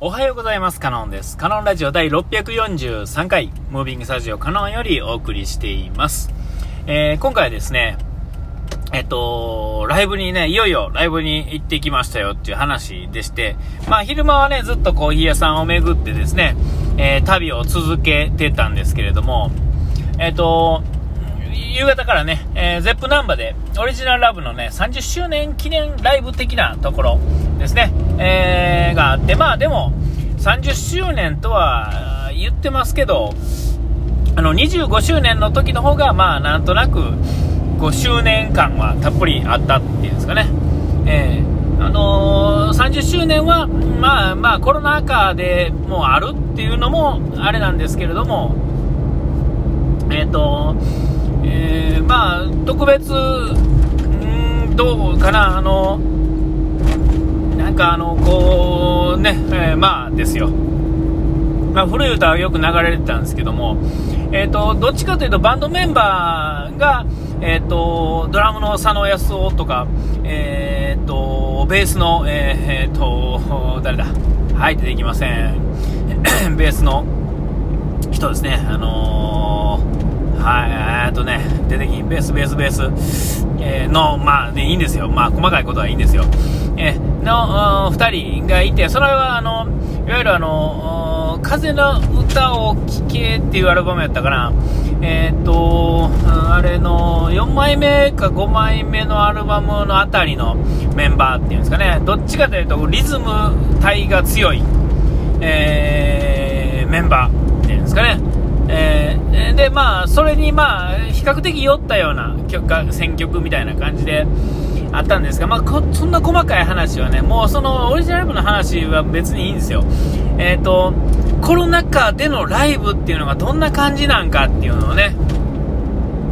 おはようございます。カノンです。カノンラジオ第643回、ムービングスタジオカノンよりお送りしています。えー今回はですね、えっと、ライブにね、いよいよライブに行ってきましたよっていう話でして、まあ昼間はね、ずっとコーヒー屋さんを巡ってですね、えー旅を続けてたんですけれども、えっと、夕方からね、えー、ゼップナンバーでオリジナルラブのね、30周年記念ライブ的なところですね、えーがあって、まあでも、30周年とは言ってますけど、あの、25周年の時の方が、まあなんとなく、こう、周年感はたっぷりあったっていうんですかね。えーあのー30周年は、まあまあコロナ禍でもうあるっていうのもあれなんですけれども、えっ、と、えーまあ、特別、うん、どうかな、あの、なんかあの、こう、ね、えーまあですよ。まあ、古い歌はよく流れてたんですけども、えっ、と、どっちかというとバンドメンバーが、えっ、と、ドラムの佐野康夫とか、えっ、と、ベースの、えっ、と、誰だはい、出てきません。ベースの人ですね、あのーはい、えーっとね、出てき、ベース、ベース、ベース、えーの、まあね、いいんですよ。まあ、細かいことはいいんですよ。えーの、あー二人がいて、それは、あの、いわゆるあの、風の歌を聴けっていうアルバムやったかな。えーっと、あれの、4枚目か5枚目のアルバムのあたりのメンバーっていうんですかね。どっちかというと、リズム体が強い、えーメンバーっていうんですかね。えーで、まあ、それに、まあ、比較的酔ったような曲が、選曲みたいな感じであったんですが、まあ、そんな細かい話はね、もうそのオリジナル部の話は別にいいんですよ。えっ、と、コロナ禍でのライブっていうのがどんな感じなんかっていうのをね、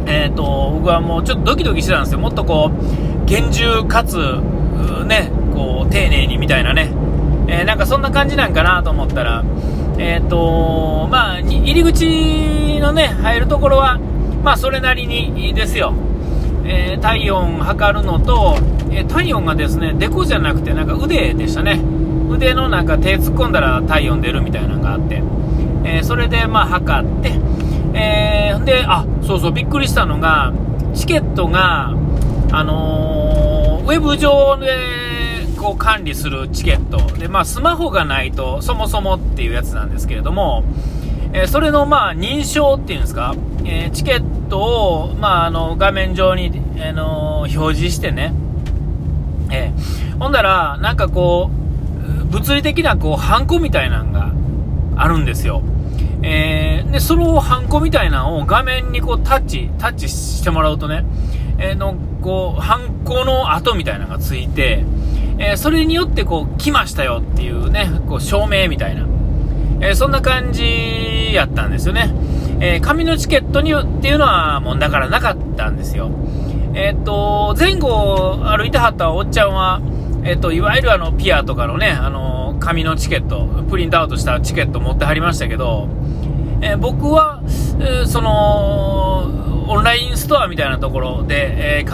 えっ、と、僕はもうちょっとドキドキしてたんですよ。もっとこう、厳重かつ、ね、こう、丁寧にみたいなね、えーなんかそんな感じなんかなと思ったら、えっ、と、まあ、入り口のね、入るところは、まあ、それなりにですよ。えー体温測るのと、えー体温がですね、デコじゃなくて、なんか腕でしたね。腕のなんか手突っ込んだら体温出るみたいなのがあって、えそれでまあ測って、えーで、あ、そうそう、びっくりしたのが、チケットが、あのウェブ上でこう管理するチケット。で、まあ、スマホがないとそもそもっていうやつなんですけれども、えーそれのまあ認証っていうんですか、えーチケットを、まあ、あの画面上に、あのー表示してね、えーほんだら、なんかこう、物理的なこうハンコみたいなのがあるんですよ。えーで、そのハンコみたいなのを画面にこうタッチ、タッチしてもらうとね、えーの、こう、ハンコの跡みたいなのがついて、えーそれによってこう、来ましたよっていうね、こう、証明みたいな、えーそんな感じやったんですよね。えー紙のチケットにっていうのはもうだからなかったんですよ。えっと、前後歩いてはったおっちゃんは、えっと、いわゆるあの、ピアとかのね、あの、紙のチケット、プリントアウトしたチケット持ってはりましたけど、え僕は、えその、オンラインストアみたいなところで、え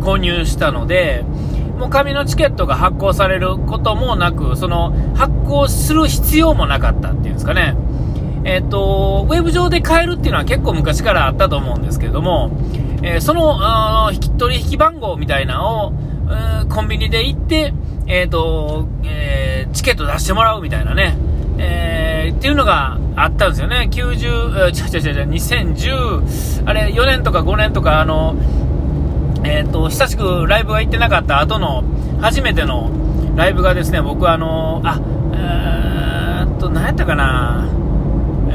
購入したので、もう紙のチケットが発行されることもなく、その発行する必要もなかったっていうんですかね。えっ、と、ウェブ上で買えるっていうのは結構昔からあったと思うんですけれども、えーその引き取引番号みたいなのを、コンビニで行って、えっ、と、えチケット出してもらうみたいなね、えっていうのがあったんですよね。90、えーちゃちゃちゃちゃ、2010、あれ、4年とか5年とか、あの、えっ、と、久しくライブが行ってなかった後の、初めてのライブがですね、僕はあの、あ、えーっと、何やったかな、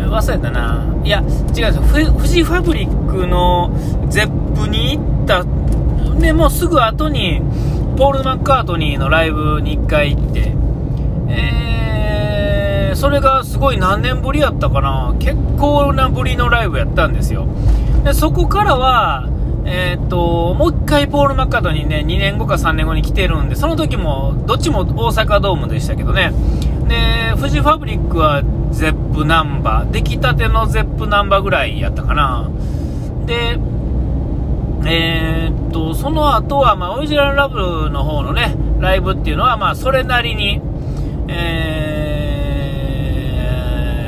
忘れたな。いや、違うんです。フジファブリックのゼップに行った、で、もうすぐ後に、ポール・マッカートニーのライブに1回行って、えそれがすごい何年ぶりやったかな。結構なぶりのライブやったんですよ。で、そこからは、えーっと、もう一回ポール・マッカートニーね、2年後か3年後に来てるんで、その時も、どっちも大阪ドームでしたけどね。で、フジファブリックはゼップナンバー、出来たてのゼップナンバーぐらいやったかな。で、えーっと、その後は、まあ、オリジナルラブの方のね、ライブっていうのは、まあ、それなりに、え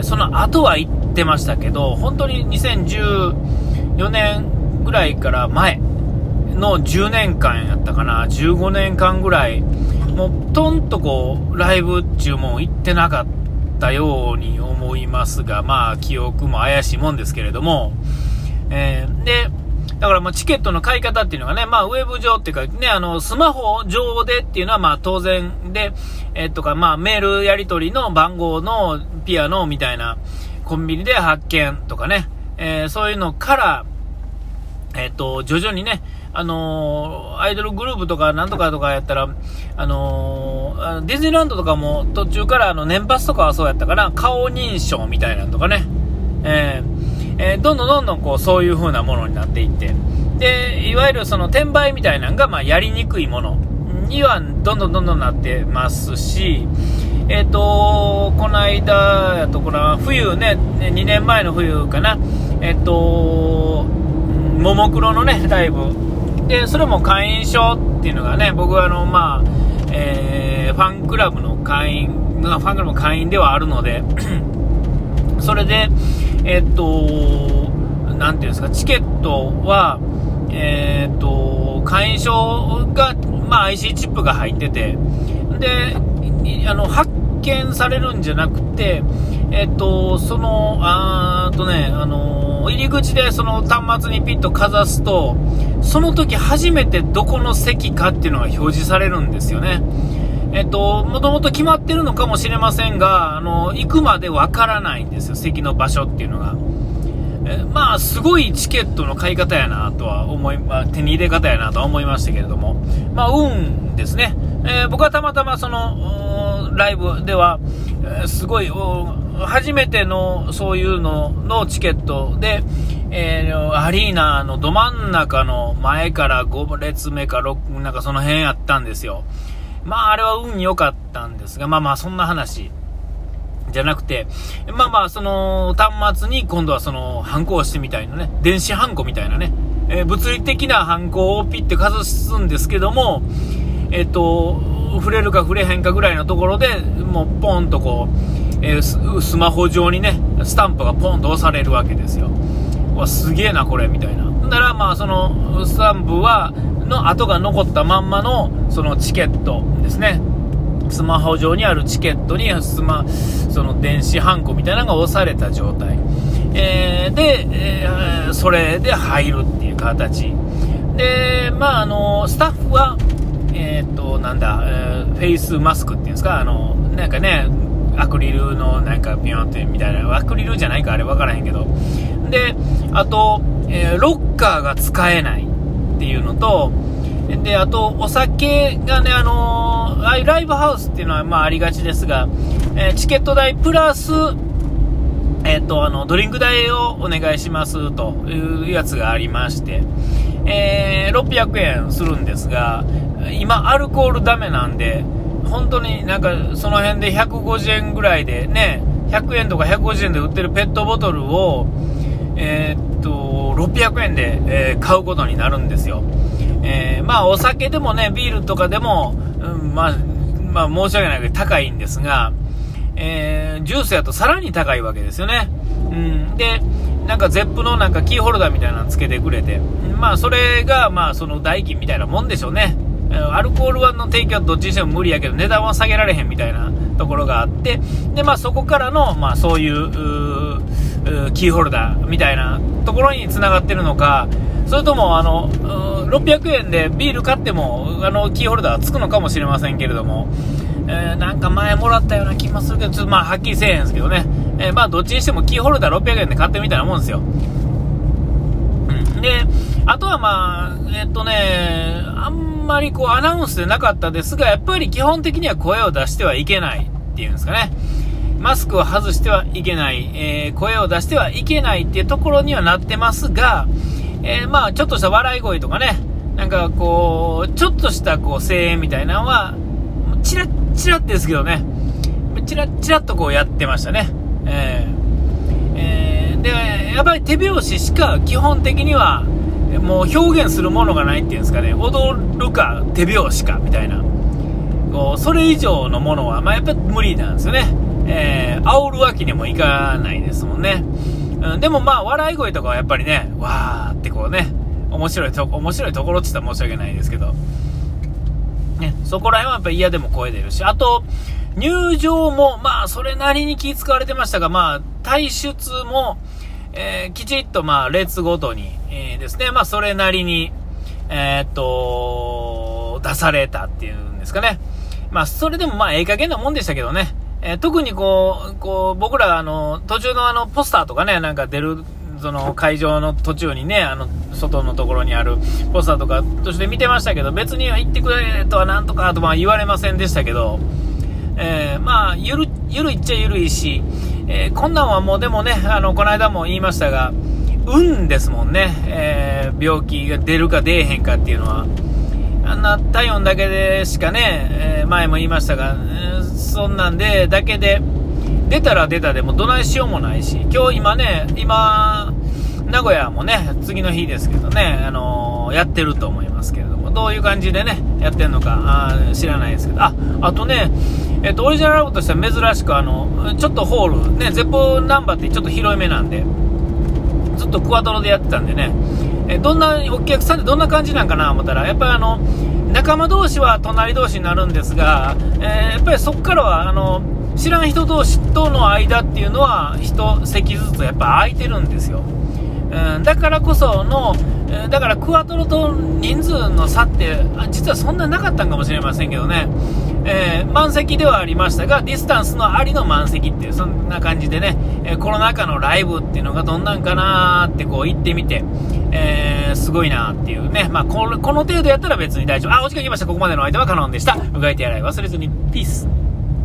ー、その後は行ってましたけど、本当に2014年ぐらいから前の10年間やったかな、15年間ぐらい、もうとんとこう、ライブっていうも行ってなかったように思いますが、まあ、記憶も怪しいもんですけれども、えー、で、だからまあチケットの買い方っていうのがね、まあウェブ上っていうかね、あの、スマホ上でっていうのはまあ当然で、えっとかまあメールやり取りの番号のピアノみたいなコンビニで発見とかね、えー、そういうのから、えっと、徐々にね、あのー、アイドルグループとかなんとかとかやったら、あのー、ディズニーランドとかも途中からあの年パスとかはそうやったかな、顔認証みたいなのとかね、えー、えー、どんどんどんどんこうそういう風なものになっていって、で、いわゆるその転売みたいなのがまあやりにくいものにはどんどんどんどんなってますし、えっ、と、この間やとこの冬ね、2年前の冬かな、えっ、と、ももクロのね、ライブ。で、それも会員証っていうのがね、僕はあの、まあ、えー、ファンクラブの会員、ファンクラブの会員ではあるので、それで、えっと、なんていうんですか、チケットは、えっと、会員証が、まあ、IC チップが入ってて、で、あの、発見されるんじゃなくて、えっと、その、あーとね、あの、入り口でその端末にピッとかざすと、その時初めてどこの席かっていうのが表示されるんですよね。えっと、もともと決まってるのかもしれませんが、あの、行くまでわからないんですよ、席の場所っていうのが。えまあ、すごいチケットの買い方やなとは思い、まあ、手に入れ方やなとは思いましたけれども、まあ、運ですね。えー、僕はたまたまその、ライブでは、えー、すごい、初めてのそういうののチケットで、えー、アリーナのど真ん中の前から5列目か6、なんかその辺やったんですよ。まあ、あれは運良かったんですが、まあまあ、そんな話。じゃなくて、まあまあ、その、端末に今度はその、ハンコをしてみたいなね、電子ハンコみたいなね、えー、物理的なハンコをピッてかざすんですけども、えっ、と、触れるか触れへんかぐらいのところで、もうポンとこう、えー、スマホ上にね、スタンプがポンと押されるわけですよ。わ、すげえな、これ、みたいな。だから、まあ、その、スタンプは、の跡が残ったまんまの、そのチケットですね。スマホ上にあるチケットにスマ、その電子ハンコみたいなのが押された状態。えー、で、えー、それで入るっていう形。で、まあ、あの、スタッフは、えっ、と、なんだ、えー、フェイスマスクっていうんですか、あの、なんかね、アクリルのなんかピヨンってみたいな、アクリルじゃないかあれ分からへんけど。で、あと、えー、ロッカーが使えないっていうのと、で、あと、お酒がね、あのー、ライブハウスっていうのは、まあ、ありがちですが、えー、チケット代プラス、えっ、と、あの、ドリンク代をお願いしますというやつがありまして、えー、600円するんですが、今、アルコールダメなんで、本当になんかその辺で150円ぐらいでね、100円とか150円で売ってるペットボトルを、えー、っと、600円で、えー、買うことになるんですよ。えー、まあお酒でもね、ビールとかでも、うん、まあ、まあ申し訳ないけど高いんですが、えー、ジュースやとさらに高いわけですよね。うん、で、なんかゼップのなんかキーホルダーみたいなのつけてくれて、まあそれがまあその代金みたいなもんでしょうね。アルコールの提供はどっちにしても無理やけど値段は下げられへんみたいなところがあってで、まあ、そこからの、まあ、そういうキーホルダーみたいなところにつながってるのかそれともあの600円でビール買ってもあのキーホルダーつくのかもしれませんけれども、えー、なんか前もらったような気もするけどちょっとまあはっきりせえへんですけどね、えー、まあどっちにしてもキーホルダー600円で買ってみたいなもんですよ、うん、であとはまあえっとねあんまりこうアナウンスでなかったですが、やっぱり基本的には声を出してはいけないっていうんですかね。マスクを外してはいけない、えー、声を出してはいけないっていうところにはなってますが、えー、まあ、ちょっとした笑い声とかね、なんかこう、ちょっとしたこう声援みたいなのは、チラッチラッですけどね、チラッチラッとこうやってましたね。えー、えー、で、やっぱり手拍子しか基本的には、もう表現するものがないっていうんですかね、踊るか手拍子かみたいな、こうそれ以上のものは、まあ、やっぱ無理なんですよね。えー、煽るわけにもいかないですもんね。うん、でもまあ、笑い声とかはやっぱりね、わーってこうね、面白いと、面白いところって言ったら申し訳ないですけど、ね、そこら辺はやっぱ嫌でも声出るし、あと、入場も、まあ、それなりに気使われてましたが、まあ、退出も、えー、きちっと、まあ、列ごとに、えー、ですね、まあ、それなりに、えー、っと、出されたっていうんですかね。まあ、それでもまあ、ええ加減なもんでしたけどね。えー、特にこう、こう、僕ら、あの、途中のあの、ポスターとかね、なんか出る、その、会場の途中にね、あの、外のところにあるポスターとか、途中で見てましたけど、別には行ってくれとはなんとかとは言われませんでしたけど、えー、まあ、ゆる、ゆるいっちゃゆるいし、えー、こんなんはもうでもね、あの、この間も言いましたが、運ですもんね、えー、病気が出るか出えへんかっていうのは。あんな体温だけでしかね、え前も言いましたが、えそんなんで、だけで、出たら出たでもどないしようもないし、今日今ね、今、名古屋もね、次の日ですけどね、あのー、やってると思いますけれども、どういう感じでね、やってるのかあ知らないですけど、あ、あとね、えっと、オリジナルラブとしては珍しく、あの、ちょっとホール、ね、ゼッポナンバーってちょっと広いめなんで、ずっとクワトロでやってたんでね、えどんな、お客さんってどんな感じなんかな思ったら、やっぱりあの、仲間同士は隣同士になるんですが、えー、やっぱりそこからは、あの、知らん人同士との間っていうのは、1席ずつやっぱ空いてるんですよ。うん、だからこその、だからクワトロと人数の差って実はそんななかったんかもしれませんけどね、えー、満席ではありましたがディスタンスのありの満席っていうそんな感じでね、えー、コロナ禍のライブっていうのがどんなんかなーってこう行ってみて、えー、すごいなーっていうね、まあ、このこの程度やったら別に大丈夫。あお時間来ました。ここまでの相手はカノンでした。うがい手洗い忘れずに。ピース。